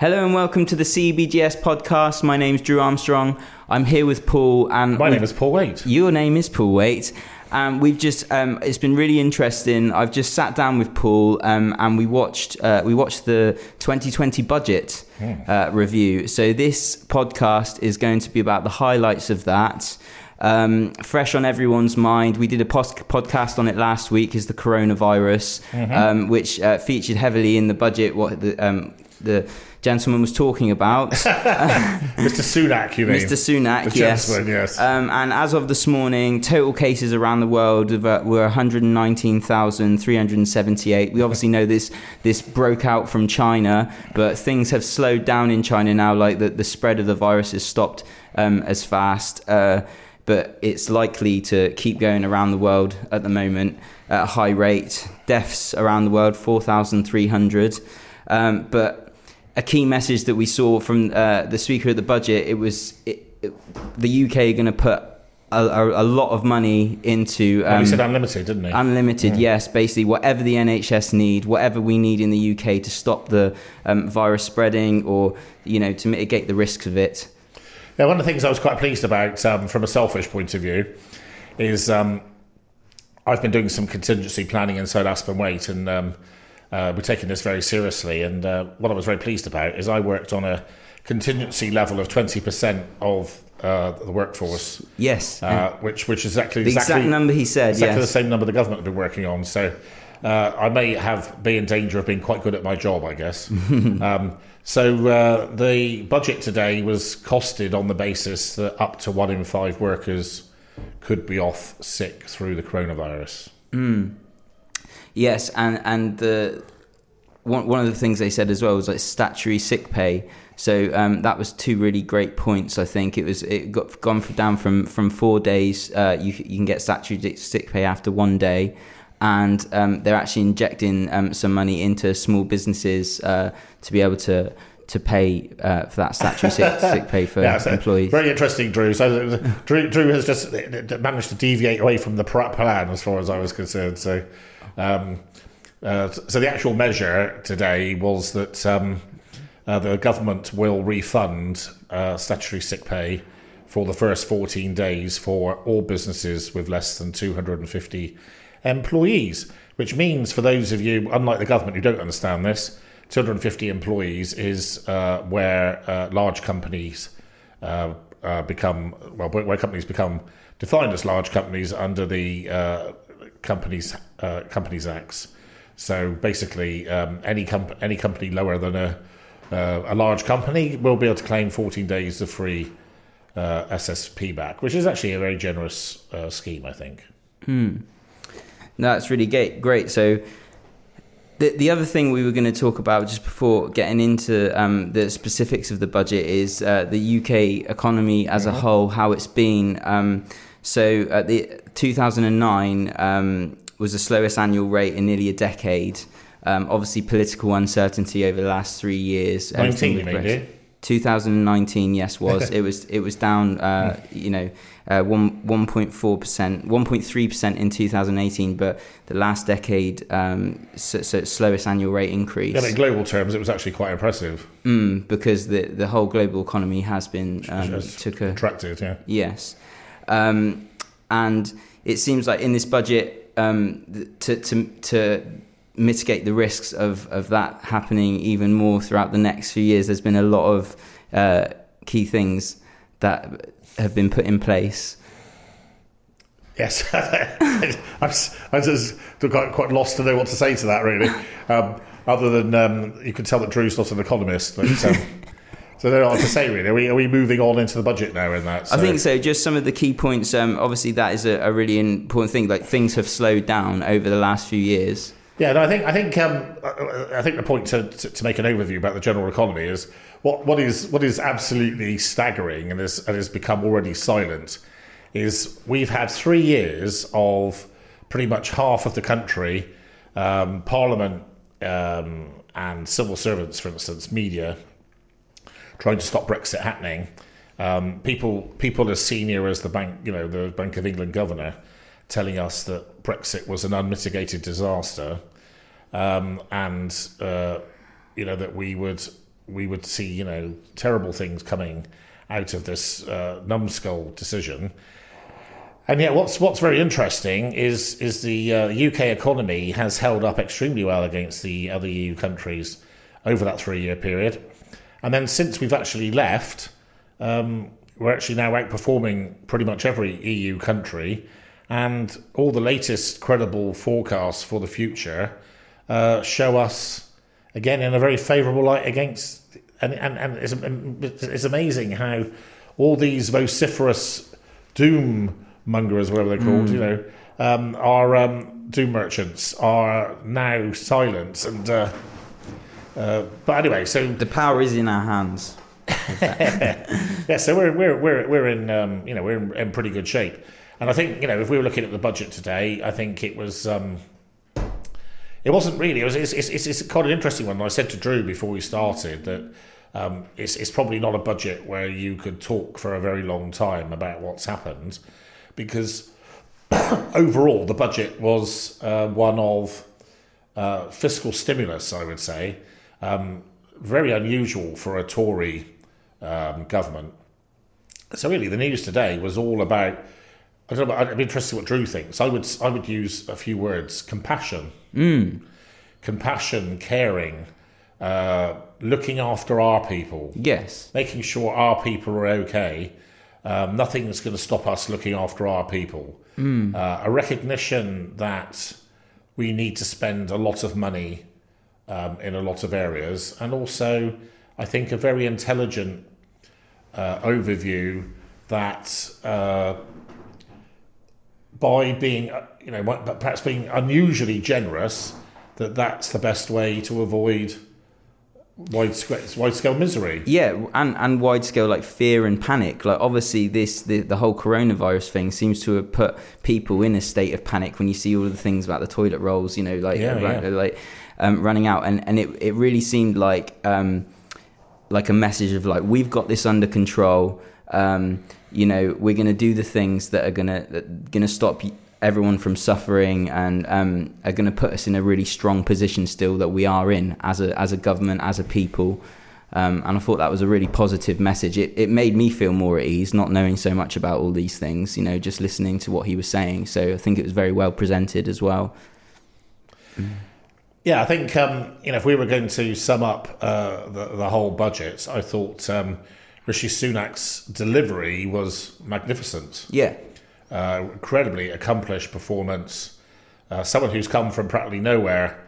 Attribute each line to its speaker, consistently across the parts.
Speaker 1: Hello and welcome to the CBGS podcast. My name's Drew Armstrong. I'm here with Paul and
Speaker 2: My name is Paul Waite.
Speaker 1: Your name is Paul Waite. Um, we've just um, it's been really interesting. I've just sat down with Paul um, and we watched uh, we watched the 2020 budget uh, review. So this podcast is going to be about the highlights of that. Um, fresh on everyone's mind. We did a pos- podcast on it last week. Is the coronavirus, um, which uh, featured heavily in the budget. What the um, the gentleman was talking about.
Speaker 2: Mr. Sunak, you mean?
Speaker 1: Mr. Sunak,
Speaker 2: The
Speaker 1: yes.
Speaker 2: yes.
Speaker 1: Um, and as of this morning, total cases around the world were 119,378. We obviously know this this broke out from China, but things have slowed down in China now. Like the, the spread of the virus has stopped um, as fast. Uh, but it's likely to keep going around the world at the moment at a high rate. Deaths around the world, 4,300. Um, but a key message that we saw from uh, the speaker at the budget it was it, it, the UK going to put a, a, a lot of money into
Speaker 2: Well,
Speaker 1: um,
Speaker 2: he said unlimited, didn't he?
Speaker 1: unlimited. Yes, basically whatever the NHS need, whatever we need in the UK to stop the um, virus spreading or you know to mitigate the risks of it.
Speaker 2: Yeah, one of the things I was quite pleased about um, from a selfish point of view is um, I've been doing some contingency planning inside Aspen Waite, and um, uh, we're taking this very seriously. And uh, what I was very pleased about is I worked on a contingency level of 20% of uh, the workforce,
Speaker 1: Yes,
Speaker 2: uh, which which is exactly
Speaker 1: the exact number he said.
Speaker 2: exactly
Speaker 1: yes.
Speaker 2: the same number the government have been working on. So uh, I may have be in danger of being quite good at my job, I guess. um, so uh, the budget today was costed on the basis that up to one in five workers could be off sick through the coronavirus.
Speaker 1: Yes, and and the one one of the things they said as well was like statutory sick pay. So um, that was two really great points. I think it was it got gone from, down from from four days. Uh, you you can get statutory sick pay after one day, and um, they're actually injecting um, some money into small businesses uh, to be able to to pay uh, for that statutory sick, sick pay for
Speaker 2: Yeah,
Speaker 1: employees.
Speaker 2: very interesting, Drew. So Drew, Drew has just managed to deviate away from the plan as far as I was concerned. So, um, uh, so the actual measure today was that um, uh, the government will refund uh, statutory sick pay for the first 14 days for all businesses with less than 250 employees, which means for those of you, unlike the government, who don't understand this, 250 employees is uh, where uh, large companies uh, become, well, where companies become defined as large companies under the Companies uh, Companies Acts. So basically, um, any comp- any company lower than a uh, a large company will be able to claim 14 days of free uh, SSP back, which is actually a very generous uh, scheme, I think.
Speaker 1: No, that's really great. Great. So, the the other thing we were going to talk about just before getting into um, the specifics of the budget is uh, the UK economy as a whole, how it's been. Um, so, at the 2009 um, was the slowest annual rate in nearly a decade. Um, obviously, political uncertainty over the last three years.
Speaker 2: 19,
Speaker 1: everything
Speaker 2: you
Speaker 1: with
Speaker 2: mean,
Speaker 1: Brexit.
Speaker 2: do you?
Speaker 1: 2019, yes, was it was it was down, uh, you know, uh, one 1.4 percent, 1.3 percent in 2018, but the last decade, um, so, so slowest annual rate increase.
Speaker 2: Yeah, in global terms, it was actually quite impressive.
Speaker 1: mm, because the the whole global economy has been um,
Speaker 2: Has
Speaker 1: took a
Speaker 2: Contracted, yeah.
Speaker 1: Yes, um, and it seems like in this budget um, to to to mitigate the risks of of that happening even more throughout the next few years. There's been a lot of uh, key things that have been put in place.
Speaker 2: Yes, I'm, just quite, quite lost to know what to say to that, really. Um, other than um, you can tell that Drew's not an economist, but um, so I don't know what to say. Really, are we, are we moving on into the budget now? In that,
Speaker 1: I think so. Just some of the key points. Um, obviously, that is a, a really important thing. Like things have slowed down over the last few years.
Speaker 2: Yeah, no, I think I think um, I I think the point to, to, to make an overview about the general economy is what, what is what is absolutely staggering and has and has become already silent is we've had three years of pretty much half of the country, um, Parliament um, and civil servants, for instance, media, trying to stop Brexit happening. Um, people people as senior as the bank, you know, the Bank of England governor, telling us that Brexit was an unmitigated disaster, um, and uh, you know that we would we would see, you know, terrible things coming out of this uh, numbskull decision. And yet, what's what's very interesting is is the uh, UK economy has held up extremely well against the other EU countries over that three year period. And then since we've actually left, um, we're actually now outperforming pretty much every EU country. And all the latest credible forecasts for the future uh, show us, again, in a very favourable light against. And, and, and it's, it's amazing how all these vociferous doom mongers, whatever they're called, mm. you know, um, are um, doom merchants are now silent and. Uh, uh, but anyway, so
Speaker 1: the power is in our hands.
Speaker 2: yeah, so we're we're we're we're in um, you know we're in, in, pretty good shape, and I think you know if we were looking at the budget today, I think it was um, it wasn't really it was it's, it's, it's quite an interesting one. I said to Drew before we started that um, it's it's probably not a budget where you could talk for a very long time about what's happened, because overall the budget was uh, one of uh, fiscal stimulus, I would say. Um, very unusual for a Tory um, government. So really, the news today was all about. I don't know. I'd be interested what Drew thinks. I would. I would use a few words: compassion,
Speaker 1: mm.
Speaker 2: compassion, caring, uh, looking after our people.
Speaker 1: Yes,
Speaker 2: making sure our people are okay. Um, nothing that's going to stop us looking after our people.
Speaker 1: Mm.
Speaker 2: Uh, a recognition that we need to spend a lot of money um, in a lot of areas, and also, I think, a very intelligent uh, overview that uh, by being, uh, you know, perhaps being unusually generous, that that's the best way to avoid wide scale, wide scale misery.
Speaker 1: Yeah, and and wide scale like fear and panic. Like obviously, this the, the whole coronavirus thing seems to have put people in a state of panic when you see all the things about the toilet rolls. You know, like
Speaker 2: yeah, yeah.
Speaker 1: like um, running out, and and it it really seemed like um, like a message of like we've got this under control. Um, you know, we're going to do the things that are going to going to stop everyone from suffering and um, are going to put us in a really strong position still that we are in as a as a government as a people. Um, and I thought that was a really positive message. It, it made me feel more at ease, not knowing so much about all these things, you know, just listening to what he was saying. So I think it was very well presented as well.
Speaker 2: Yeah, I think um, you know if we were going to sum up uh, the, the whole budget, I thought um, Rishi Sunak's delivery was magnificent.
Speaker 1: Yeah,
Speaker 2: uh, incredibly accomplished performance. Uh, someone who's come from practically nowhere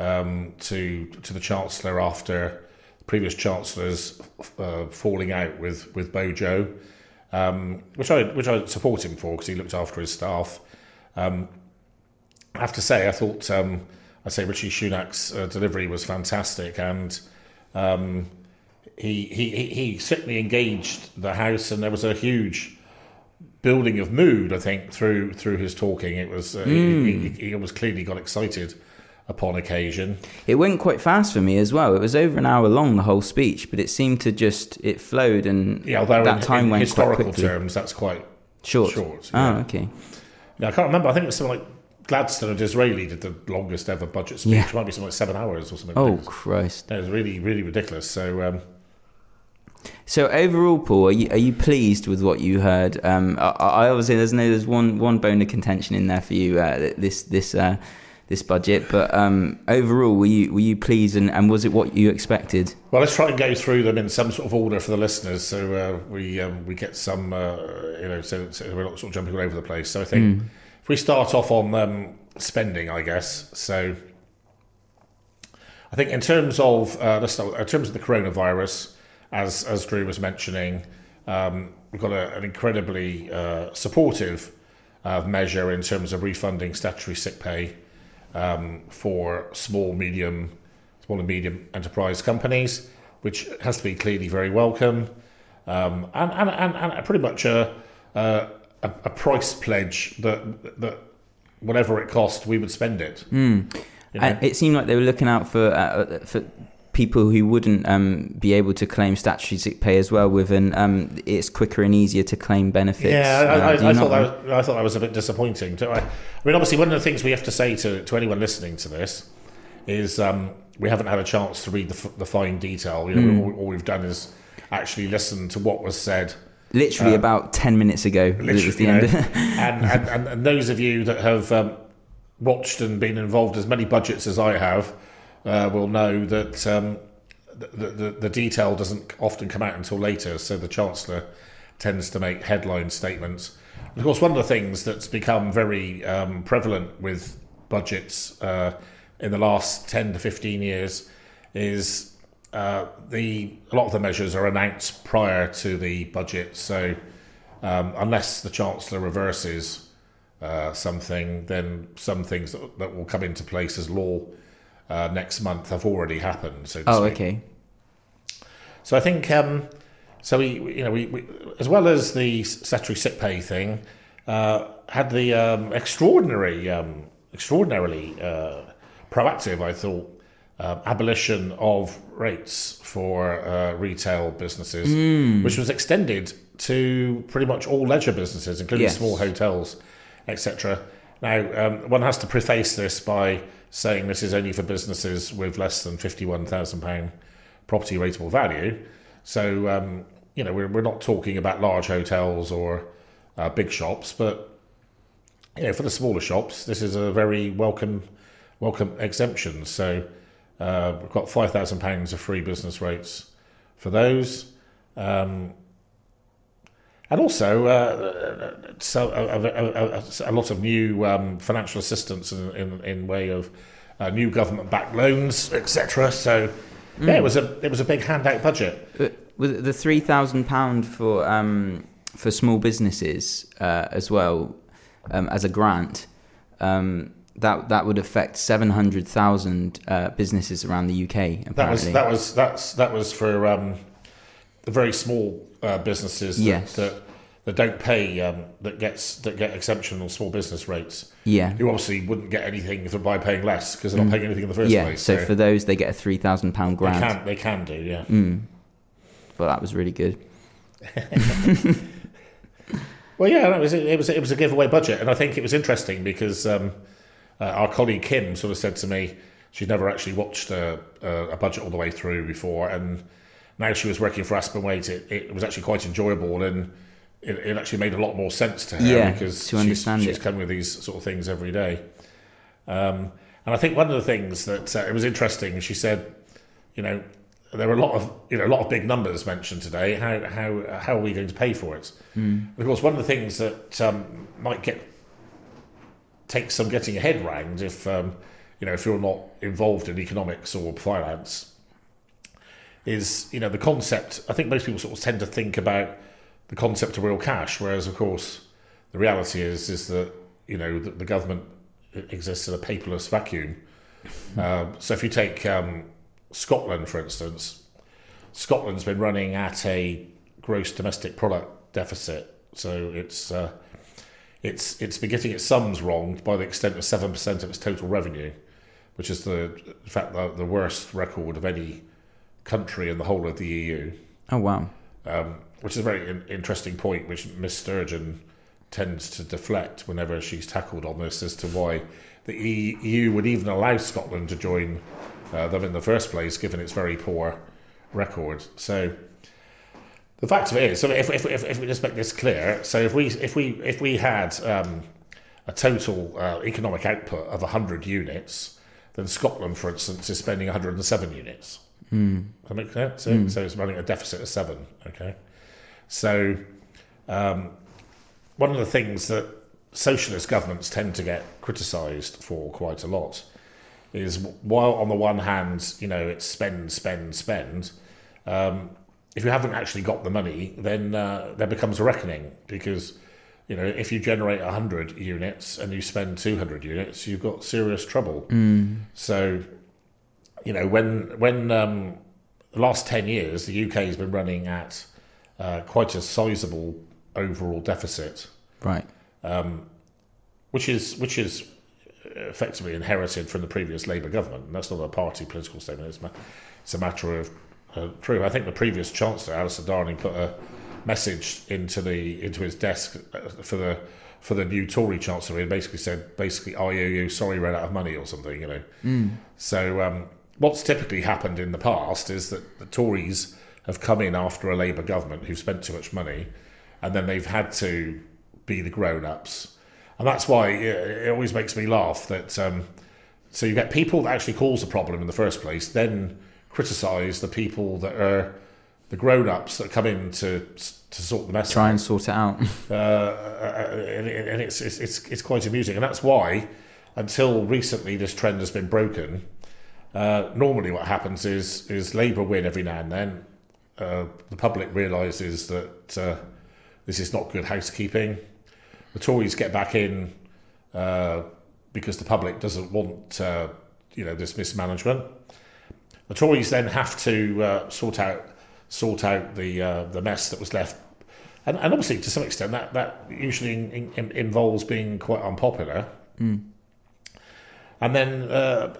Speaker 2: um, to to the chancellor after previous chancellors uh, falling out with with Bojo, um, which I which I support him for because he looked after his staff. Um, I have to say, I thought um, I say Rishi Sunak's uh, delivery was fantastic, and um, he, he he certainly engaged the house, and there was a huge building of mood. I think through through his talking, it was uh, mm. he, he, he was clearly got excited upon occasion.
Speaker 1: It went quite fast for me as well. It was over an hour long the whole speech, but it seemed to just it flowed and
Speaker 2: yeah, although that in, time in went historical terms, that's quite
Speaker 1: short.
Speaker 2: Short.
Speaker 1: Yeah. Oh, okay.
Speaker 2: Yeah, I can't remember. I think it was something like Gladstone and Disraeli did the longest ever budget speech. Yeah. It might be something like seven hours or something.
Speaker 1: Oh Christ!
Speaker 2: That was really, really ridiculous. So, um,
Speaker 1: so overall, Paul, are you, are you pleased with what you heard? Um, I, I, obviously there's no there's one one bone of contention in there for you uh, this this uh, this budget, but um, overall, were you were you pleased and, and was it what you expected?
Speaker 2: Well, let's try and go through them in some sort of order for the listeners, so uh, we um, we get some uh, you know so, so, we're not sort of jumping all over the place. So I think. Mm we start off on um, spending, I guess. So I think in terms of uh, in terms of the coronavirus, as as Drew was mentioning, um, we've got a, an incredibly uh, supportive uh, measure in terms of refunding statutory sick pay um, for small, medium, small and medium enterprise companies, which has to be clearly very welcome, um, and, and, and and pretty much a a, a, price pledge that that whatever it cost, we would spend it.
Speaker 1: Mm. You know? It seemed like they were looking out for uh, for people who wouldn't um, be able to claim statutory sick pay as well. With an um, it's quicker and easier to claim benefits.
Speaker 2: Yeah, I, I, I thought that was, I thought that was a bit disappointing. I, I mean, obviously, one of the things we have to say to to anyone listening to this is um, we haven't had a chance to read the, f- the fine detail. You know, all, all we've done is actually listen to what was said.
Speaker 1: Literally about 10 minutes ago. it was the
Speaker 2: you
Speaker 1: end.
Speaker 2: know, and, and, and, those of you that have um, watched and been involved as many budgets as I have uh, will know that um, the, the, the detail doesn't often come out until later. So the Chancellor tends to make headline statements. And of course, one of the things that's become very um, prevalent with budgets uh, in the last 10 to 15 years is uh, the a lot of the measures are announced prior to the budget. So um, unless the Chancellor reverses uh, something, then some things that, that will come into place as law uh, next month have already happened. So
Speaker 1: oh,
Speaker 2: speak.
Speaker 1: okay.
Speaker 2: So I think um, so. We, we- you know, we, we as well as the statutory sick pay thing, uh, had the um, extraordinary, um, extraordinarily uh, proactive. I thought. Uh, abolition of rates for uh, retail businesses, which was extended to pretty much all leisure businesses, including
Speaker 1: Yes.
Speaker 2: small hotels, etc. Now, um, one has to preface this by saying this is only for businesses with less than fifty-one thousand pound property rateable value. So, um, you know, we're, we're not talking about large hotels or uh, big shops, but you know, for the smaller shops, this is a very welcome welcome exemption. So, uh, we've got five thousand pounds of free business rates for those. Um, and also, uh, so a, a, a, a lot of new um, financial assistance in, in, in way of uh, new government-backed loans, etc. So, yeah, it was a it was a big handout budget.
Speaker 1: Uh, With the three thousand pound for um, for small businesses uh, as well um, as a grant, um, that that would affect seven hundred thousand uh, businesses around the UK. Apparently,
Speaker 2: That was that was that's that was for um, the very small uh, businesses that,
Speaker 1: Yes.
Speaker 2: that that don't pay um, that gets that get exemption on small business rates.
Speaker 1: yeah,
Speaker 2: Who obviously wouldn't get anything by paying less because they're not paying anything in the first
Speaker 1: Mm. yeah.
Speaker 2: place.
Speaker 1: So for those, they get a three thousand pound
Speaker 2: they
Speaker 1: grant.
Speaker 2: can they can do yeah.
Speaker 1: Well, that was really good.
Speaker 2: Well, yeah, no, it was it was it was a giveaway budget, and I think it was interesting because um, uh, our colleague Kim sort of said to me she'd never actually watched a, a, budget all the way through before, and now she was working for Aspen Waite, it, it was actually quite enjoyable, and it, it actually made a lot more sense to her
Speaker 1: Yeah,
Speaker 2: because
Speaker 1: to
Speaker 2: she's, she's come with these sort of things every day. Um, and I think one of the things that uh, it was interesting, she said, you know, there were a lot of you know a lot of big numbers mentioned today. How how how are we going to pay for it? And of course, one of the things that um, might get take some getting your head round if um, you know if you're not involved in economics or finance is you know the concept. I think most people sort of tend to think about the concept of real cash, whereas of course the reality is is that you know the, the government exists in a paperless vacuum. Um, so if you take um, Scotland, for instance, Scotland's been running at a gross domestic product deficit, so it's uh, it's it's been getting its sums wrong by the extent of seven percent of its total revenue, which is the in fact the, the worst record of any country in the whole of the EU.
Speaker 1: Oh wow.
Speaker 2: Um, which is a very in- interesting point, which Miss Sturgeon tends to deflect whenever she's tackled on this as to why the EU would even allow Scotland to join uh, them in the first place, given its very poor record. So the fact of it is, so if, if, if, if we just make this clear, so if we if we if we had um, a total uh, economic output of 100 units, then Scotland, for instance, is spending 107 units. Does that make sense? So, so it's running a deficit of seven. Okay. So, um, one of the things that socialist governments tend to get criticised for quite a lot is while on the one hand, you know, it's spend, spend, spend. Um, if you haven't actually got the money, then uh, there becomes a reckoning because, you know, if you generate hundred units and you spend two hundred units, you've got serious trouble. So, you know, when when um, the last ten years, the UK has been running at uh, quite a sizable overall deficit,
Speaker 1: Right.
Speaker 2: Um, which is which is effectively inherited from the previous Labour government. And that's not a party political statement. It's, ma- it's a matter of uh, true. I think the previous Chancellor, Alistair Darling, put a message into the into his desk uh, for the for the new Tory Chancellor. He basically said, basically, "I owe you, sorry, ran out of money" or something. You know. So, um, what's typically happened in the past is that the Tories have come in after a Labour government who've spent too much money, and then they've had to be the grown-ups, and that's why it, it always makes me laugh that. Um, so you get people that actually cause the problem in the first place, then criticise the people that are the grown-ups that come in to to sort the mess.
Speaker 1: Try
Speaker 2: out.
Speaker 1: and sort it out.
Speaker 2: uh, and, and it's, it's it's it's quite amusing, and that's why until recently this trend has been broken. Uh, normally, what happens is is Labour win every now and then. Uh, the public realises that uh, this is not good housekeeping. The Tories get back in uh, because the public doesn't want uh, you know this mismanagement. The Tories then have to uh, sort out sort out the uh, the mess that was left, and, and obviously to some extent that that usually in, in, involves being quite unpopular. And then, uh,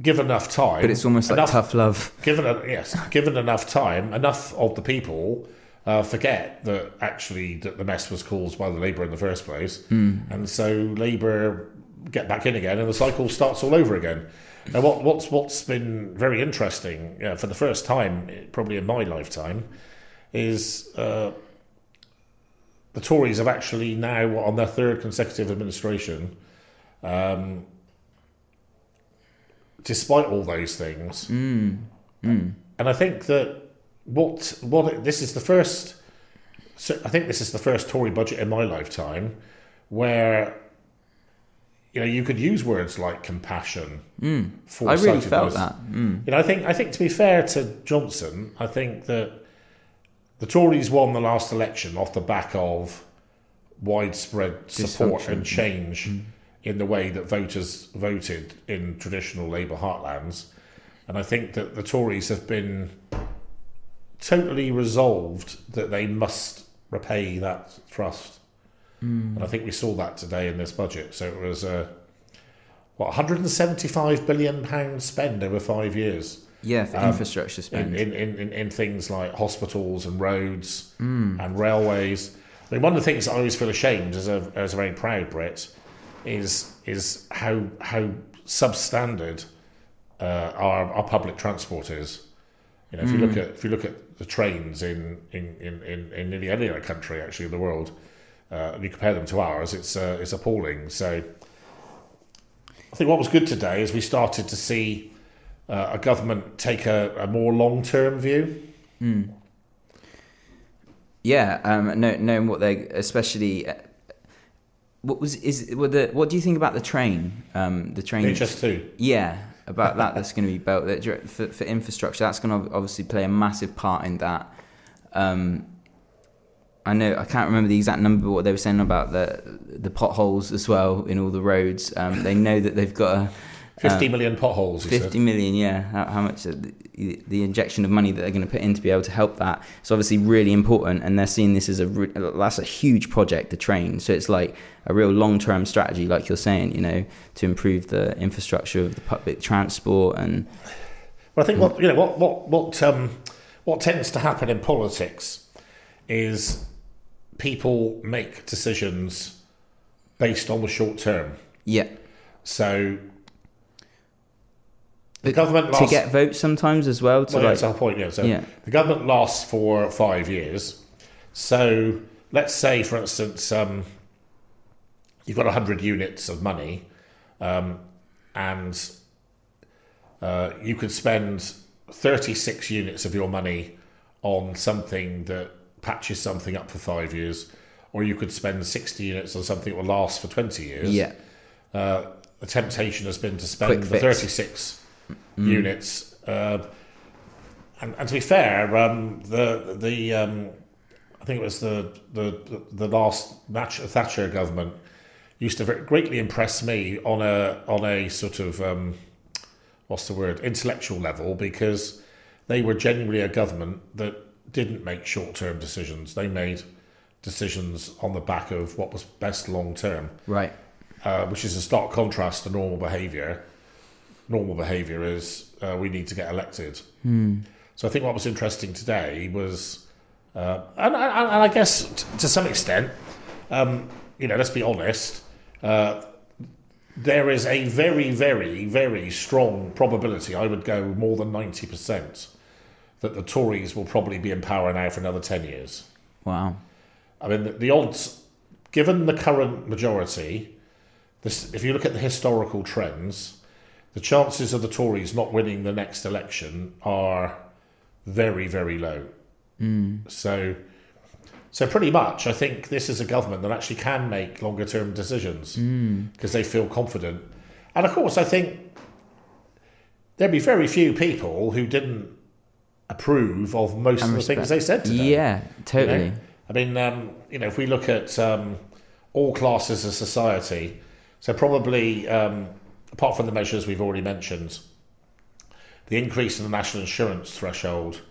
Speaker 2: given enough time,
Speaker 1: But it's almost like tough love.
Speaker 2: Given yes, given enough time, enough of the people uh, forget that actually that the mess was caused by the Labour in the first place, and so Labour get back in again, and the cycle starts all over again. And what, what's what's been very interesting uh, for the first time, probably in my lifetime, is uh, the Tories have actually now on their third consecutive administration. Um, despite all those things, and I think that what what this is the first. So I think this is the first Tory budget in my lifetime where you know you could use words like compassion. Mm.
Speaker 1: I really felt that. Mm.
Speaker 2: You know, I think I think to be fair to Johnson, I think that the Tories won the last election off the back of widespread support and change in the way that voters voted in traditional Labour heartlands. And I think that the Tories have been totally resolved that they must repay that trust. Mm. And I think we saw that today in this budget. So it was a what 175 billion pounds spend over five years
Speaker 1: Yeah, for um, infrastructure
Speaker 2: in,
Speaker 1: spend.
Speaker 2: in, in, in, in things like hospitals and roads mm. and railways. I mean, one of the things I always feel ashamed as a as a very proud Brit is is how how substandard uh, our our public transport is. You know, if you mm. look at if you look at the trains in in, in, in, in nearly any other country actually in the world, uh, and you compare them to ours, it's uh, it's appalling. So, I think what was good today is we started to see uh, a government take a, a more long term view.
Speaker 1: Yeah, um, know, knowing what they, especially, uh, what was is what the what do you think about the train? Um, the train.
Speaker 2: HS2.
Speaker 1: Yeah, about that. That's going to be built for, for infrastructure. That's going to obviously play a massive part in that. Um, I know I can't remember the exact number, but what they were saying about the the potholes as well in all the roads. Um, they know that they've got a
Speaker 2: Fifty million potholes.
Speaker 1: Fifty million, yeah. How, how much uh, the, the injection of money that they're going to put in to be able to help that? It's obviously really important, and they're seeing this as a re- that's a huge project to train. So it's like a real long term strategy, like you're saying, you know, to improve the infrastructure of the public transport and
Speaker 2: Well, I think what you know what what what um, what tends to happen in politics is people make decisions based on the short term.
Speaker 1: yeah,
Speaker 2: So the government
Speaker 1: to get votes sometimes as well. To
Speaker 2: well,
Speaker 1: like,
Speaker 2: that's our point. Yeah. So
Speaker 1: Yeah.
Speaker 2: the government lasts for five years. So let's say, for instance, um, you've got hundred units of money, um, and uh, you could spend thirty-six units of your money on something that patches something up for five years, or you could spend sixty units on something that will last for twenty years
Speaker 1: yeah,
Speaker 2: uh, the temptation has been to spend the
Speaker 1: fix.
Speaker 2: 36 units. Uh, and, and to be fair, um, the the um, I think it was the the the last Thatch- Thatcher government used to greatly impress me on a on a sort of um, what's the word intellectual level because they were genuinely a government that didn't make short term decisions. They made decisions on the back of what was best long term
Speaker 1: right.
Speaker 2: uh, which is a stark contrast to normal behaviour. Normal behaviour is uh, we need to get elected. So I think what was interesting today was, uh, and, and, and I guess t- to some extent, um, you know, let's be honest, uh, there is a very, very, very strong probability, I would go more than 90%, that the Tories will probably be in power now for another 10 years.
Speaker 1: Wow.
Speaker 2: I mean, the, the odds, given the current majority, this, if you look at the historical trends, the chances of the Tories not winning the next election are very, very low. Hmm. So, so pretty much, I think this is a government that actually can make longer term decisions hmm. because they feel confident. And of course, I think there'd be very few people who didn't approve of most
Speaker 1: And
Speaker 2: of the things they said today.
Speaker 1: Yeah,
Speaker 2: you know?
Speaker 1: totally.
Speaker 2: I mean, um, you know, if we look at um, all classes of society, so probably um, apart from the measures we've already mentioned, the increase in the national insurance threshold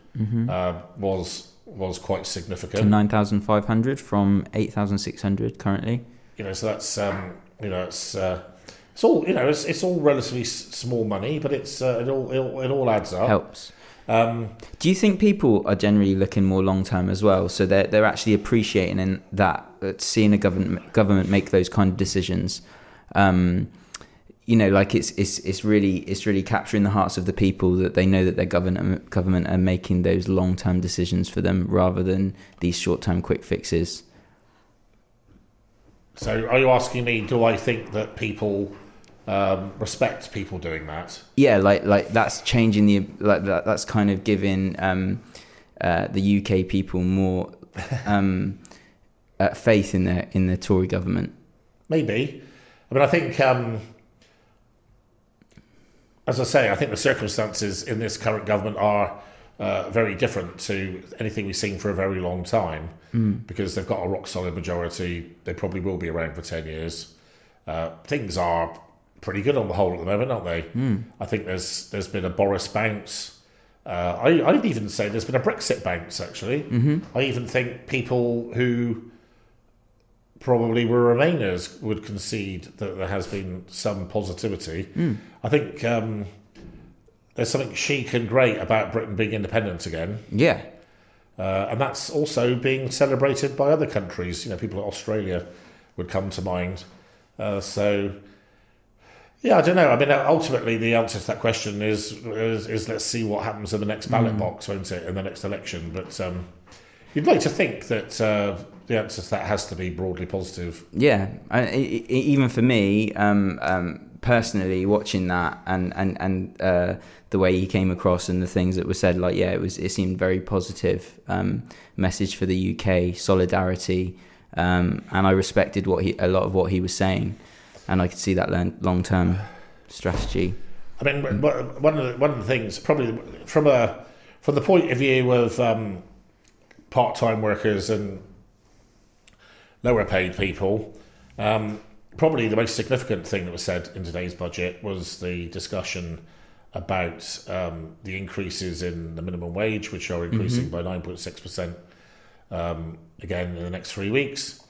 Speaker 2: uh, was was quite significant
Speaker 1: To
Speaker 2: significant.
Speaker 1: 9,500 from 8,600 currently.
Speaker 2: You know, so that's um, you know it's uh, it's all you know it's, it's all relatively s- small money, but it's uh, it all it all, it all adds up.
Speaker 1: Helps.
Speaker 2: Um,
Speaker 1: Do you think people are generally looking more long term as well? So they're they're actually appreciating in that uh, seeing a government government make those kind of decisions. Um, you know, like it's it's it's really it's really capturing the hearts of the people that they know that their government government are making those long term decisions for them rather than these short term quick fixes.
Speaker 2: so, are you asking me? Do I think that people um, respect people doing that?
Speaker 1: Yeah, like like that's changing the like that that's kind of giving um, uh, the UK people more um, uh, faith in their in the Tory government.
Speaker 2: Maybe. I mean, I think, um, as I say, I think the circumstances in this current government are uh, very different to anything we've seen for a very long time because they've got a rock solid majority. They probably will be around for 10 years. Uh, things are pretty good on the whole at the moment, aren't they? I think there's there's been a Boris bounce. Uh, I, I'd even say there's been a Brexit bounce, actually. I even think people who probably were Remainers would concede that there has been some positivity. I think um, there's something chic and great about Britain being independent again,
Speaker 1: Yeah,
Speaker 2: uh, and that's also being celebrated by other countries. You know, people like Australia would come to mind. Uh, so, yeah, I don't know. I mean, ultimately, the answer to that question is is, is let's see what happens in the next ballot box, won't it, in the next election? But um, you'd like to think that uh, the answer to that has to be broadly positive.
Speaker 1: yeah. I, I- I- even for me, um, um, personally, watching that and and and uh, the way he came across and the things that were said, like yeah, it was it seemed very positive um, message for the UK, solidarity, um, and I respected what he a lot of what he was saying, and I could see that long term strategy.
Speaker 2: I mean, one of the, one of the things, probably from a from the point of view of um, part time workers and lower paid people, um, probably the most significant thing that was said in today's budget was the discussion about um, the increases in the minimum wage, which are increasing by nine point six percent um, again in the next three weeks.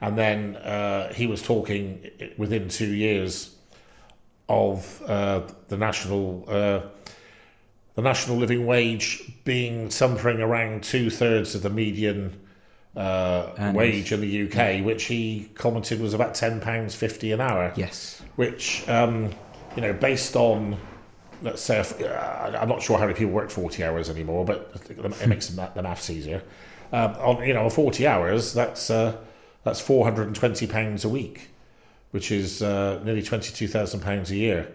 Speaker 2: And then uh, he was talking within two years of uh, the national uh, the national living wage being something around two thirds of the median uh, wage in the UK, which he commented was about ten pounds fifty an hour.
Speaker 1: Yes.
Speaker 2: Which um, you know, based on let's say, if, uh, I'm not sure how many people work forty hours anymore, but it makes the the maths easier. Um, on you know, forty hours, that's uh, that's four hundred and twenty pounds a week which is uh, nearly twenty two thousand pounds a year,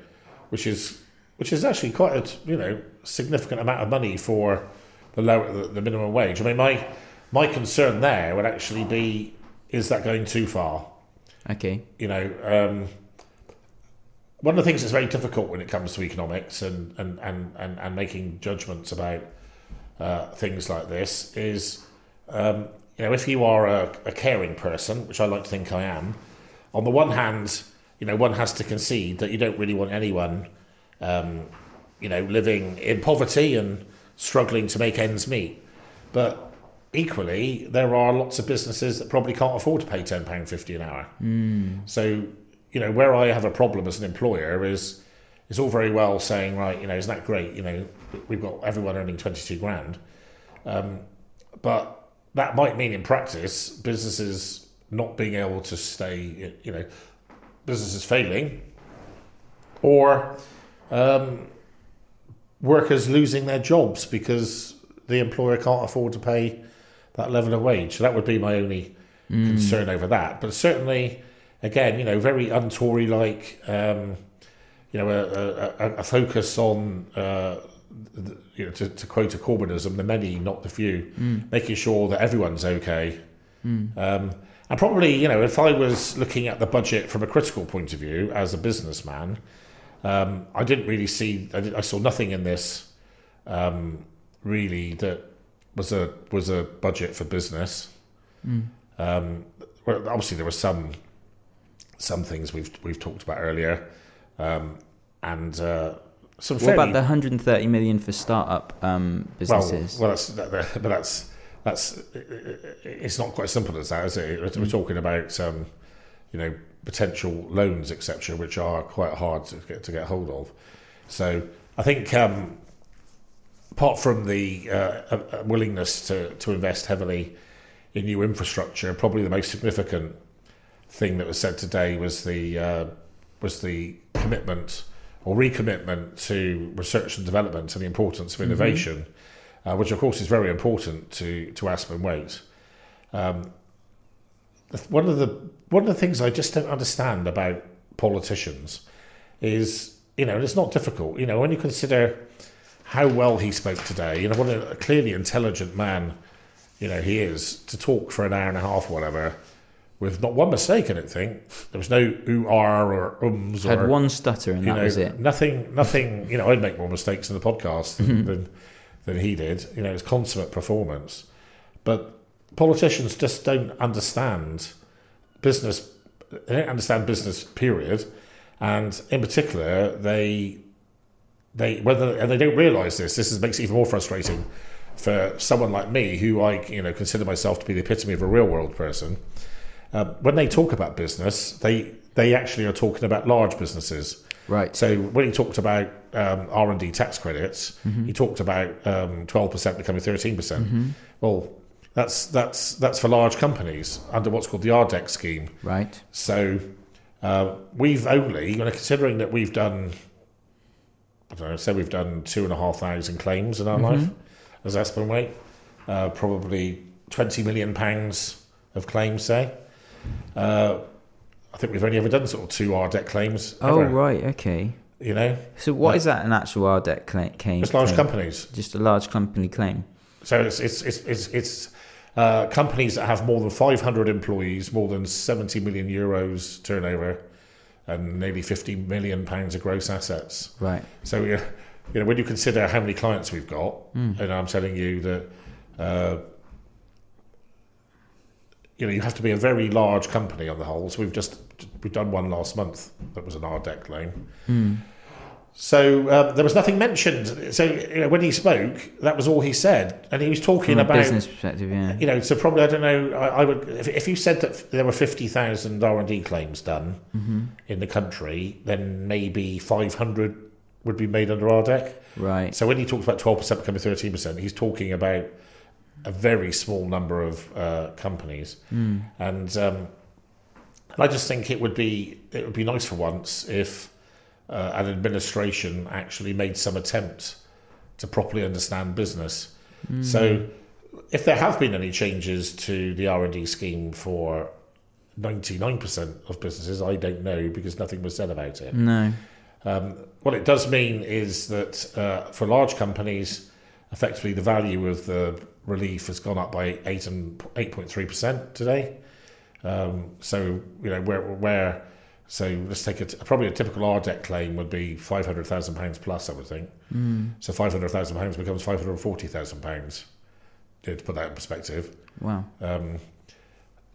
Speaker 2: which is which is actually quite a you know significant amount of money for the lower the, the minimum wage. I mean, my my concern there would actually be is that going too far?
Speaker 1: Okay.
Speaker 2: You know, um, one of the things that's very difficult when it comes to economics and and and and, and making judgments about uh, things like this is. Um, you know, if you are a, a caring person, which I like to think I am, on the one hand, you know, one has to concede that you don't really want anyone, um, you know, living in poverty and struggling to make ends meet. But equally, there are lots of businesses that probably can't afford to pay ten pound fifty an hour. So, you know, where I have a problem as an employer is it's all very well saying, right, you know, isn't that great? You know, we've got everyone earning twenty two grand, um, but that might mean in practice businesses not being able to stay, you know, businesses failing or um, workers losing their jobs because the employer can't afford to pay that level of wage. So that would be my only concern over that. But certainly, again, you know, very un-Tory like, um, you know, a, a, a focus on, uh, the, you know, to, to quote a Corbynism, the many, not the few, making sure that everyone's okay. Um, and probably, you know, if I was looking at the budget from a critical point of view as a businessman, um, I didn't really see. I, did, I saw nothing in this um, really that was a was a budget for business. Um, well, obviously, there were some some things we've we've talked about earlier, um, and uh, some.
Speaker 1: What
Speaker 2: fairly,
Speaker 1: about the 130 million for startup um, businesses?
Speaker 2: well, well, that's that, that- but that's that's it's not quite as simple as that, is it? We're,
Speaker 1: Mm.
Speaker 2: talking about um, you know potential loans, etc., which are quite hard to get to get hold of. So I think um, apart from the uh, uh, uh, willingness to to invest heavily in new infrastructure, probably the most significant thing that was said today was the uh, was the commitment or recommitment to research and development and the importance of innovation, uh, which of course is very important to to Aspen Waite. Um, one of the one of the things I just don't understand about politicians is you know and it's not difficult you know when you consider how well he spoke today you know what a clearly intelligent man you know he is to talk for an hour and a half or whatever with not one mistake I don't think there was no ooh r or ums
Speaker 1: Had
Speaker 2: or
Speaker 1: one stutter and that
Speaker 2: know,
Speaker 1: was it.
Speaker 2: Nothing, nothing. You know, I'd make more mistakes in the podcast than, mm-hmm. than than he did. You know, it's consummate performance. But politicians just don't understand business. They don't understand business. Period. And in particular, they they whether and they don't realise this. This is, makes it even more frustrating for someone like me, who I you know consider myself to be the epitome of a real world person. Uh, when they talk about business, they they actually are talking about large businesses.
Speaker 1: Right.
Speaker 2: So when he talked about um, R and D tax credits, he talked about um, twelve percent becoming thirteen percent. Well, that's that's that's for large companies under what's called the RDEC scheme.
Speaker 1: Right.
Speaker 2: So uh, we've only, you know, considering that we've done, I don't know, say we've done two and a half thousand claims in our life as Aspen Waite, uh, probably twenty million pounds of claims, say. Uh, I think we've only ever done sort of two RDEC claims.
Speaker 1: Oh,
Speaker 2: ever,
Speaker 1: right. Okay.
Speaker 2: You know,
Speaker 1: So what
Speaker 2: Yeah.
Speaker 1: is that an actual RDEC cla- claim?
Speaker 2: it's large
Speaker 1: claim?
Speaker 2: companies.
Speaker 1: Just a large company claim.
Speaker 2: So it's it's it's it's, it's uh, companies that have more than 500 employees, more than 70 million euros turnover, and nearly 50 million pounds of gross assets.
Speaker 1: Right.
Speaker 2: So you you know when you consider how many clients we've got, and I'm telling you that. Uh, you know, you have to be a very large company on the whole. So we've just we've done one last month that was an RDEC claim. So uh, there was nothing mentioned. So you know, when he spoke, that was all he said, and he was talking
Speaker 1: From a
Speaker 2: about
Speaker 1: business perspective, yeah.
Speaker 2: you know. So probably I don't know. I, I would if, if you said that there were fifty thousand R and D claims done in the country, then maybe five hundred would be made under RDEC.
Speaker 1: Right.
Speaker 2: So when he talks about twelve percent becoming thirteen percent, he's talking about a very small number of uh, companies, and um, I just think it would be it would be nice for once if uh, an administration actually made some attempt to properly understand business. So, if there have been any changes to the R and D scheme for ninety nine percent of businesses, I don't know because nothing was said about it.
Speaker 1: No.
Speaker 2: Um, what it does mean is that uh, for large companies, effectively the value of the relief has gone up by eight and eight point three percent today. Um, so you know where where so let's take a t- probably a typical RDEC claim would be five hundred thousand pounds plus, I would think. So five hundred thousand pounds becomes five hundred forty thousand pounds. To put that in perspective.
Speaker 1: Wow.
Speaker 2: Um,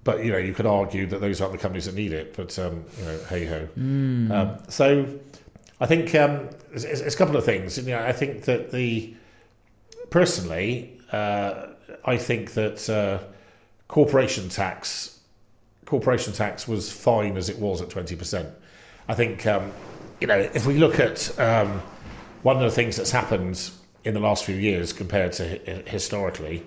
Speaker 2: but you know, you could argue that those aren't the companies that need it. But um, you know, hey ho. Um, so I think um, it's it's a couple of things. You know, I think that the personally, uh, I think that uh, corporation tax, corporation tax was fine as it was at twenty percent. I think um, you know if we look at um, one of the things that's happened in the last few years compared to hi- historically,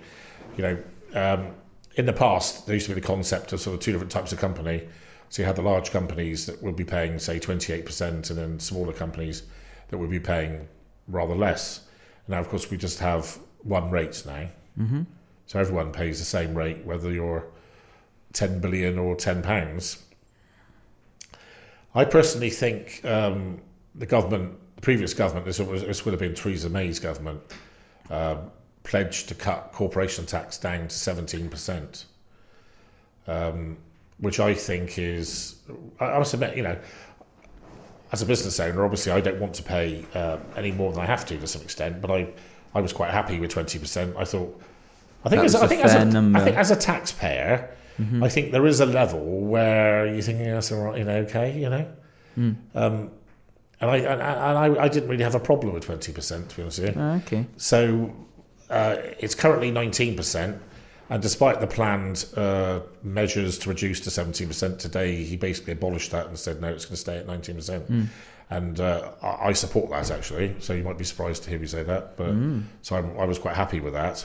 Speaker 2: you know, um, in the past there used to be the concept of sort of two different types of company. So you had the large companies that would be paying, say, 28%, and then smaller companies that would be paying rather less. Now, of course, we just have one rate now.
Speaker 1: Mm-hmm.
Speaker 2: So everyone pays the same rate, whether you're 10 billion or 10 pounds. I personally think um, the government, the previous government, this, was, this would have been Theresa May's government, uh, pledged to cut corporation tax down to 17%. Um, which I think is, I must admit, you know, as a business owner, obviously I don't want to pay uh, any more than I have to to some extent, but I, I was quite happy with 20%. I thought, I think, as, I, think as a, I think as a taxpayer, mm-hmm. I think there is a level where you think, yeah, that's all right, you know, okay, you know. Mm. Um, and I and, and I, I, didn't really have a problem with 20%, to be honest with you.
Speaker 1: Ah, okay.
Speaker 2: So uh, it's currently 19%. And despite the planned uh, measures to reduce to 17% today, he basically abolished that and said, no, it's going to stay at 19%. Mm. And uh, I support that actually. So you might be surprised to hear me say that. But mm. so I'm, i was quite happy with that.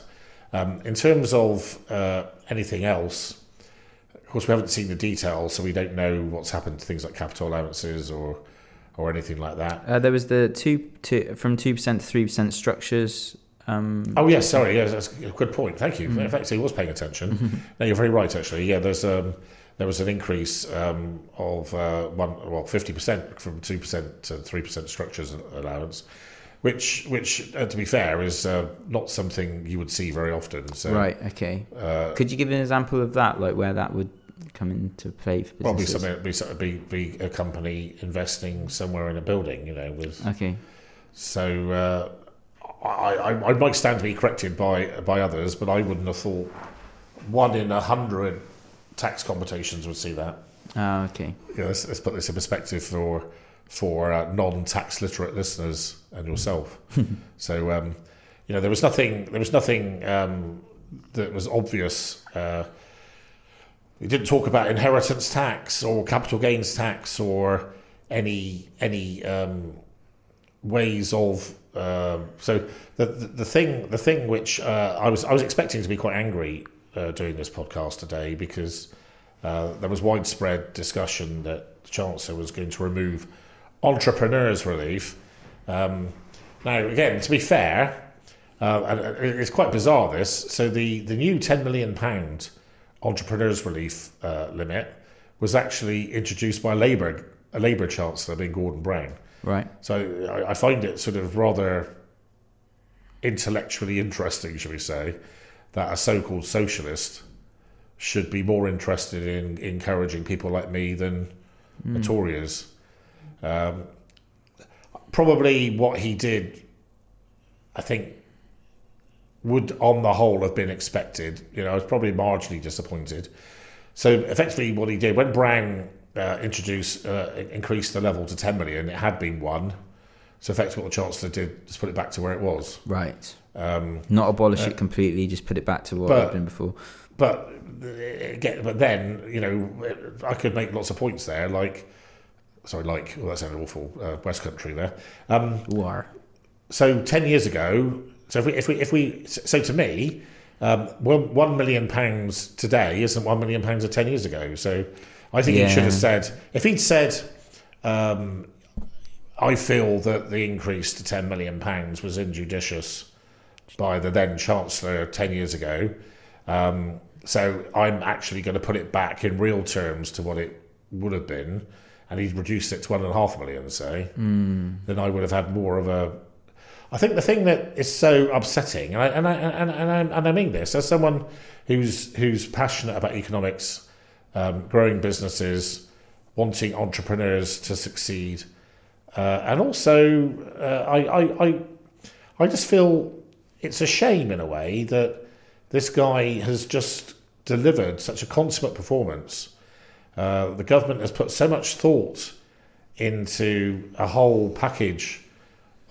Speaker 2: Um, in terms of uh, anything else, of course, we haven't seen the details, so we don't know what's happened to things like capital allowances or or anything like that.
Speaker 1: Uh, there was the two, two from two percent to three percent structures um,
Speaker 2: oh yes, sorry, yes, that's a good point. Thank you. Mm-hmm. In fact, he was paying attention. No, you're very right. Actually, yeah, there's um, there was an increase um, of uh, one well fifty percent from two percent to three percent structures allowance, which which uh, to be fair is uh, not something you would see very often. So,
Speaker 1: right. Okay. Uh, Could you give an example of that, like where that would come into play for
Speaker 2: businesses? Probably something be, be be a company investing somewhere in a building, you know, with
Speaker 1: okay.
Speaker 2: So uh, I, I, I, might stand to be corrected by by others, but I wouldn't have thought one in a hundred tax computations would see that.
Speaker 1: Oh, okay.
Speaker 2: Yeah, let's, let's, put this in perspective for for uh, non-tax literate listeners and yourself. so, um, you know, there was nothing there was nothing um, that was obvious. Uh, we didn't talk about inheritance tax or capital gains tax or any any um, ways of um, so the, the, the thing the thing which uh, I was I was expecting to be quite angry uh, doing this podcast today because uh, there was widespread discussion that the Chancellor was going to remove entrepreneurs relief. Um, now again, to be fair, uh, and it's quite bizarre this. So the the new ten million pound entrepreneurs relief uh, limit was actually introduced by Labour a Labour Chancellor being Gordon Brown.
Speaker 1: Right.
Speaker 2: So I, I find it sort of rather intellectually interesting, shall we say, that a so-called socialist should be more interested in encouraging people like me than mm. a Tories. Um, probably what he did, I think, would on the whole have been expected. You know, I was probably marginally disappointed. So effectively, what he did when Brown uh, introduce uh, increase the level to 10 million. It had been one. So effectively, what the Chancellor did is put it back to where it was.
Speaker 1: Right. Um, Not abolish uh, it completely, just put it back to what but, it had been before.
Speaker 2: But again, but then you know, I could make lots of points there. Like, sorry, like well, that sounded awful. Uh, West Country there. Um,
Speaker 1: War.
Speaker 2: So ten years ago. So if we if we if we so to me. Um, one, one million pounds today isn't one million pounds of ten years ago. So I think yeah. he should have said if he'd said, um, "I feel that the increase to ten million pounds was injudicious by the then chancellor ten years ago." Um, so I'm actually going to put it back in real terms to what it would have been, and he'd reduced it to one and a half million, say,
Speaker 1: mm.
Speaker 2: then I would have had more of a. I think the thing that is so upsetting, and I and I and, and I, and I mean this as someone who's who's passionate about economics um, growing businesses, wanting entrepreneurs to succeed, and also uh, I, I, I, I just feel it's a shame in a way that this guy has just delivered such a consummate performance. Uh, the government has put so much thought into a whole package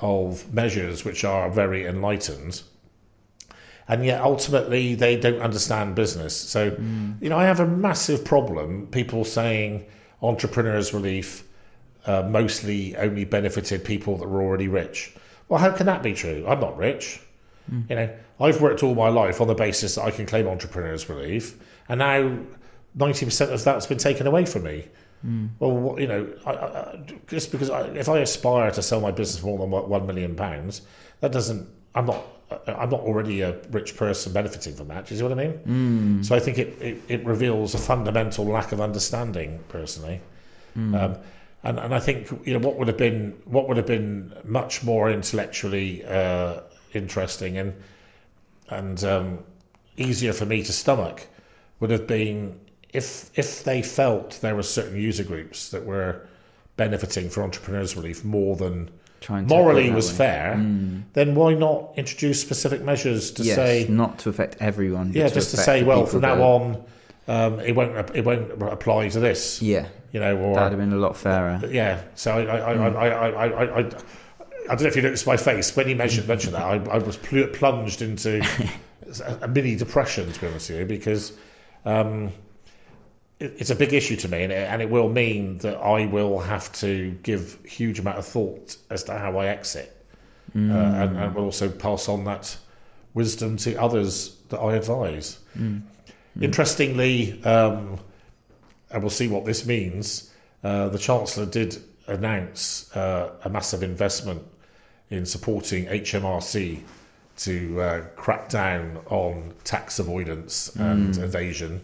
Speaker 2: of measures which are very enlightened and yet ultimately they don't understand business. So, mm. you know, I have a massive problem people saying entrepreneurs relief uh, mostly only benefited people that were already rich. Well, how can that be true? I'm not rich. Mm. You know, I've worked all my life on the basis that I can claim entrepreneurs relief, and now 90% of that's been taken away from me. Well, you know, I, I, just because I, if I aspire to sell my business for more than one million pounds, that doesn't. I'm not. I'm not already a rich person benefiting from that. Do you see what I mean?
Speaker 1: Mm.
Speaker 2: So I think it, it, it reveals a fundamental lack of understanding, personally. Um, and, and I think you know what would have been what would have been much more intellectually uh, interesting and and um, easier for me to stomach would have been if if they felt there were certain user groups that were benefiting from entrepreneurs relief more than morally
Speaker 1: put it that
Speaker 2: was
Speaker 1: way.
Speaker 2: fair, then why not introduce specific measures to
Speaker 1: yes,
Speaker 2: say
Speaker 1: not to affect everyone.
Speaker 2: yeah, just to say well from now on um, it won't it won't apply to this.
Speaker 1: Yeah,
Speaker 2: you know, or,
Speaker 1: that'd have been a lot fairer.
Speaker 2: Uh, yeah, so I I, mm. I, I, I, I, I, don't know if you noticed my face when he mentioned mentioned that I, I was pl- plunged into a mini depression to be honest with you because um, it, it's a big issue to me and it, and it will mean that I will have to give huge amount of thought as to how I exit mm. uh, hmm. and, and will also pass on that wisdom to others that I advise. Mm. Interestingly, um, and we'll see what this means. Uh, the Chancellor did announce uh, a massive investment in supporting HMRC to uh, crack down on tax avoidance and evasion.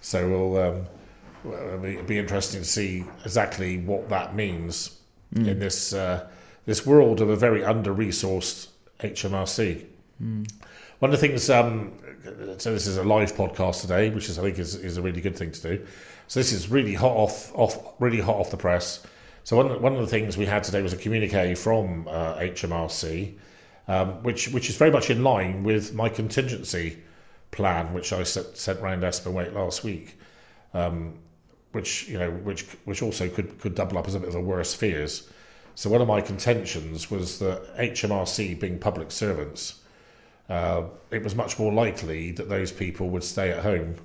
Speaker 2: So we'll um, well, it'll be interesting to see exactly what that means in this uh, this world of a very under resourced HMRC. One of the things, um, so this is a live podcast today, which is I think is, is a really good thing to do. So this is really hot off, off really hot off the press. So one one of the things we had today was a communique from uh, HMRC, um, which which is very much in line with my contingency plan, which I sent, sent round Aspen Waite last week, um, which you know which which also could could double up as a bit of a worst fears. So one of my contentions was that HMRC being public servants uh, it was much more likely that those people would stay at home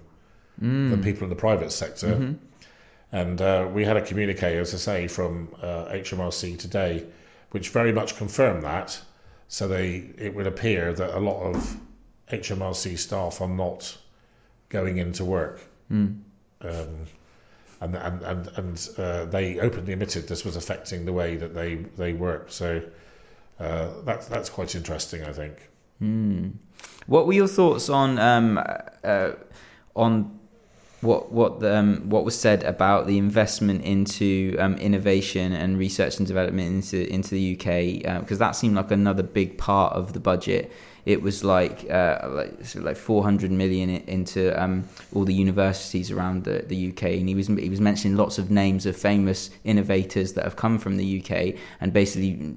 Speaker 2: than people in the private sector. And uh, we had a communique, as I say, from uh, HMRC today, which very much confirmed that. So they, it would appear that a lot of HMRC staff are not going into work. Um, and and and, and uh, they openly admitted this was affecting the way that they, they work. So uh, that's that's quite interesting, I think.
Speaker 1: What were your thoughts on um, uh, on what what um, what was said about the investment into um, innovation and research and development into into the UK? Because that seemed like another big part of the budget. It was like uh, like, like 400 million into um, all the universities around the, the UK, and he was he was mentioning lots of names of famous innovators that have come from the UK, and basically,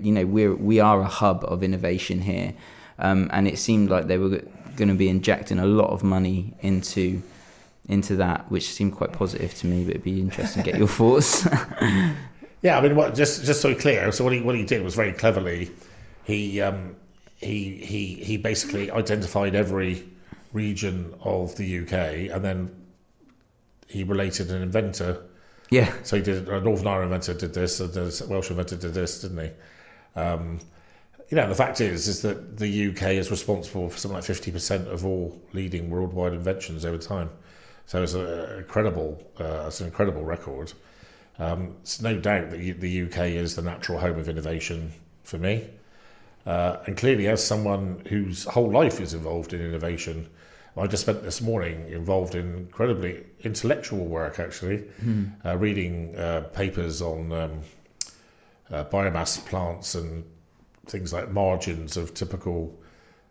Speaker 1: you know, we're we are a hub of innovation here, um, and it seemed like they were going to be injecting a lot of money into into that, which seemed quite positive to me. But it'd be interesting to get your thoughts.
Speaker 2: Yeah, I mean, what, just just so clear. So what he what he did was very cleverly. He um, he he he basically identified every region of the UK, and then he related an inventor.
Speaker 1: yeah,
Speaker 2: So he did a Northern Ireland inventor did this, and a Welsh inventor did this, didn't he? Um, you know, the fact is is that the UK is responsible for something like fifty percent of all leading worldwide inventions over time. So it's a incredible, uh, it's an incredible record. Um, it's no doubt that the UK is the natural home of innovation for me. Uh, and clearly, as someone whose whole life is involved in innovation, I just spent this morning involved in incredibly intellectual work, actually, uh, reading uh, papers on um, uh, biomass plants and things like margins of typical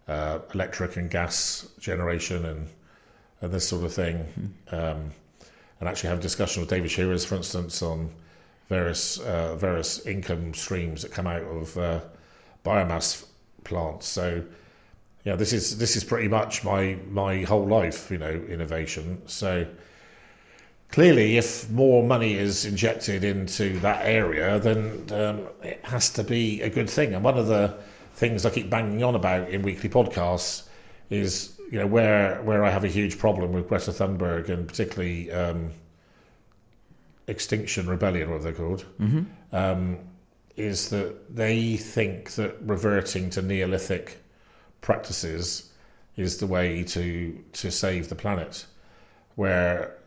Speaker 2: uh, electric and gas generation and and this sort of thing. Um, and actually have a discussion with David Shearers, for instance, on various uh, various income streams that come out of uh, biomass plants. So, yeah, this is this is pretty much my my whole life, you know, innovation. So, clearly, if more money is injected into that area, then um, it has to be a good thing. And one of the things I keep banging on about in weekly podcasts is, you know, where where I have a huge problem with Greta Thunberg and particularly um, Extinction Rebellion, what they're called, um, is that they think that reverting to Neolithic practices is the way to to save the planet, where wh-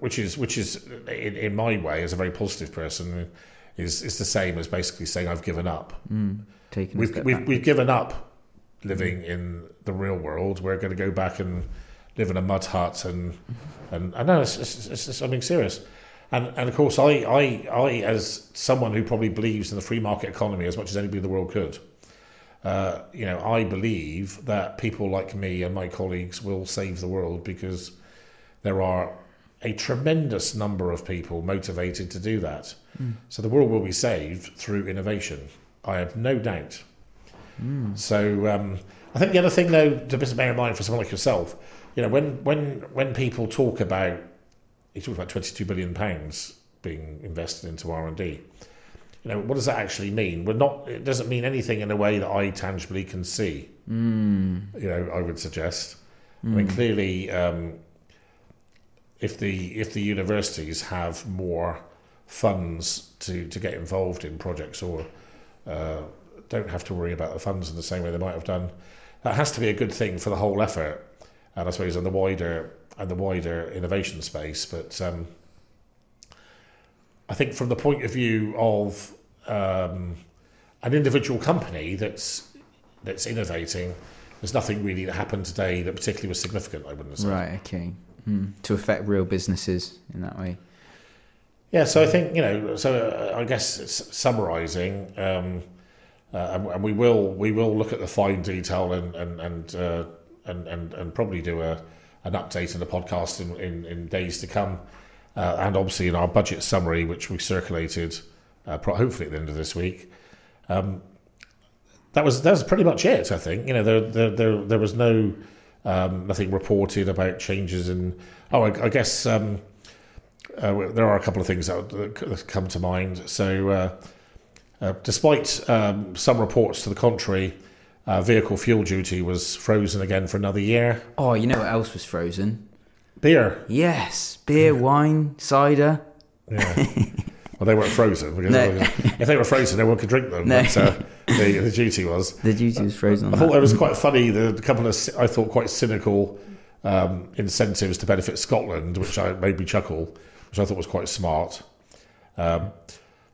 Speaker 2: which is which is in, in my way as a very positive person is is the same as basically saying I've given up.
Speaker 1: Taking
Speaker 2: We've we've, we've given up living in the real world. We're going to go back and live in a mud hut and and I know it's, it's, it's, it's something serious. And and of course I, I I as someone who probably believes in the free market economy as much as anybody in the world could. Uh, you know, I believe that people like me and my colleagues will save the world because there are a tremendous number of people motivated to do that. So the world will be saved through innovation. I have no doubt. So um, I think the other thing, though, to bear in mind for someone like yourself, you know, when when when people talk about, you talk about twenty two billion pounds being invested into R and D. You know, what does that actually mean? We're not. It doesn't mean anything in a way that I tangibly can see. You know, I would suggest. I mean, clearly, um, if the if the universities have more funds to, to get involved in projects or uh, don't have to worry about the funds in the same way they might have done, that has to be a good thing for the whole effort, and I suppose in the wider and the wider innovation space. But um, I think from the point of view of um, an individual company that's that's innovating, there's nothing really that happened today that particularly was significant. I wouldn't say.
Speaker 1: Right. Okay. Hmm. To affect real businesses in that way.
Speaker 2: Yeah, so I think you know. So uh, I guess summarising, um, uh, and, we will we will look at the fine detail and and and uh, and, and and probably do a an update in the podcast in, in, in days to come, uh, and obviously in our budget summary, which we circulated uh, hopefully at the end of this week. Um, that was that was pretty much it. I think you know there there there, there was no um, nothing reported about changes in. Oh, I, I guess. Um, uh, there are a couple of things that, that come to mind. So, uh, uh, despite um, some reports to the contrary, uh, vehicle fuel duty was frozen again for another year.
Speaker 1: Oh, you know what else was frozen?
Speaker 2: Beer,
Speaker 1: Yes, beer, wine, cider.
Speaker 2: yeah. well, they weren't frozen because
Speaker 1: No.
Speaker 2: if they were frozen, no one could drink them.
Speaker 1: No.
Speaker 2: But uh, the, the duty was.
Speaker 1: The duty was frozen.
Speaker 2: I thought
Speaker 1: that.
Speaker 2: it was quite funny. The, the couple of I thought quite cynical um, incentives to benefit Scotland, which I made me chuckle, which I thought was quite smart. Um,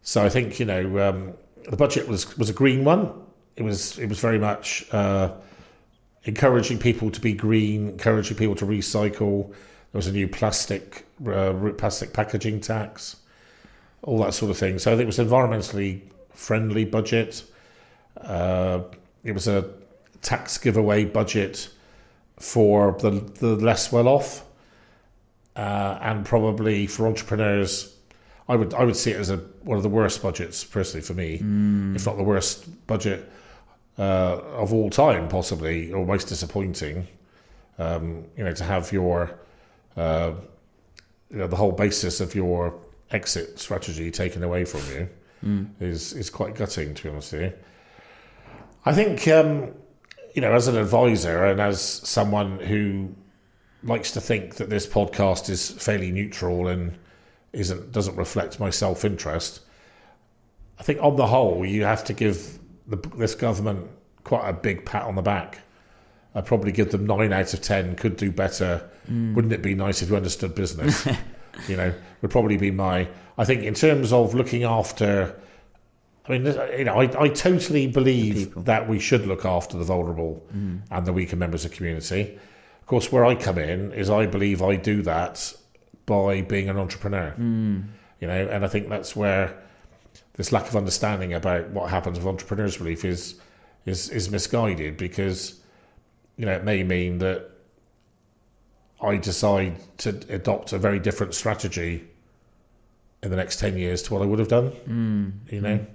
Speaker 2: so I think you know um, the budget was was a green one. It was it was very much uh, encouraging people to be green, encouraging people to recycle. There was a new plastic uh, plastic packaging tax, all that sort of thing. So it was environmentally friendly budget. Uh, it was a tax giveaway budget for the the less well off, uh, and probably for entrepreneurs. I would I would see it as a one of the worst budgets personally for me, if not the worst budget uh, of all time, possibly or most disappointing. Um, you know, to have your uh, you know the whole basis of your exit strategy taken away from you is is quite gutting, to be honest with you. I think um, you know, as an advisor and as someone who likes to think that this podcast is fairly neutral and isn't doesn't reflect my self interest. I think on the whole, you have to give the, this government quite a big pat on the back. I'd probably give them nine out of ten. Could do better. Wouldn't it be nice if you understood business? you know, would probably be my. I think in terms of looking after. I mean, you know, I, I totally believe that we should look after the vulnerable mm. and the weaker members of the community. Of course, where I come in is I believe I do that by being an entrepreneur. Mm. You know, and I think that's where this lack of understanding about what happens with entrepreneurs relief is is is misguided because you know it may mean that I decide to adopt a very different strategy in the next ten years to what I would have done. You know,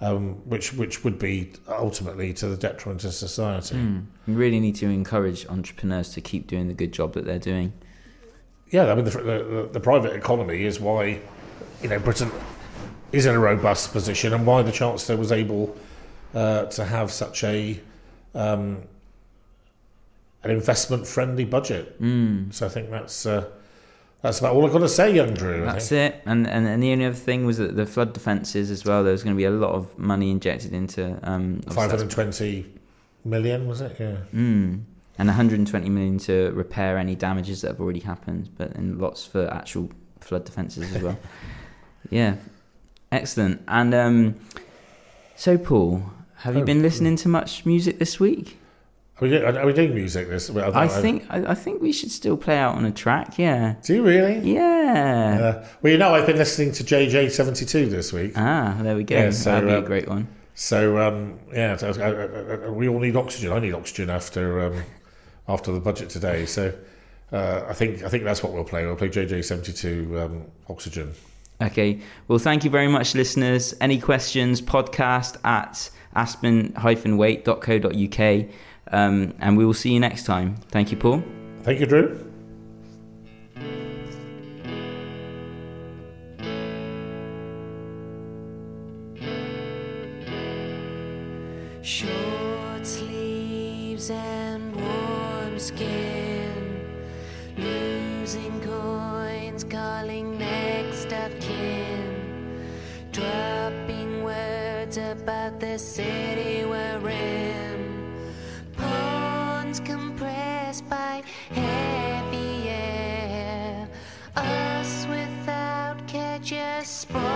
Speaker 2: um, which which would be ultimately to the detriment of society.
Speaker 1: We really need to encourage entrepreneurs to keep doing the good job that they're doing.
Speaker 2: Yeah, I mean the, the the private economy is why you know Britain is in a robust position and why the chancellor was able uh, to have such a um, an investment friendly budget. So I think that's uh, that's about all I've got to say, young Drew.
Speaker 1: That's it. And, and and the only other thing was that the flood defences as well. There was going to be a lot of money injected into um,
Speaker 2: Five hundred twenty million was it? Yeah.
Speaker 1: Mm. and 120 million to repair any damages that have already happened, but and lots for actual flood defences as well. yeah, excellent. And um, so, Paul, have you
Speaker 2: Oh,
Speaker 1: been listening to much music this week?
Speaker 2: Are we, are we doing music this? Well,
Speaker 1: I think I, I think we should still play out on a track. Yeah,
Speaker 2: Do you really?
Speaker 1: yeah.
Speaker 2: Uh, well, you know, I've been listening to JJ72 this week.
Speaker 1: ah, there we go.
Speaker 2: Yeah, so,
Speaker 1: That'd be a
Speaker 2: um,
Speaker 1: great one.
Speaker 2: So um, yeah, so, uh, uh, uh, we all need oxygen. I need oxygen after um, after the budget today. So uh, I think I think that's what we'll play. We'll play JJ72 um, oxygen.
Speaker 1: Okay. Well, thank you very much, listeners. Any questions, podcast at aspen-waite.co.uk. Um, and we will see you next time. Thank you, Paul.
Speaker 2: Thank you, Drew.
Speaker 3: Short sleeves and warm skin, losing coins, calling next of kin, dropping words about the city we're in. By heavy air, us without care just sprawling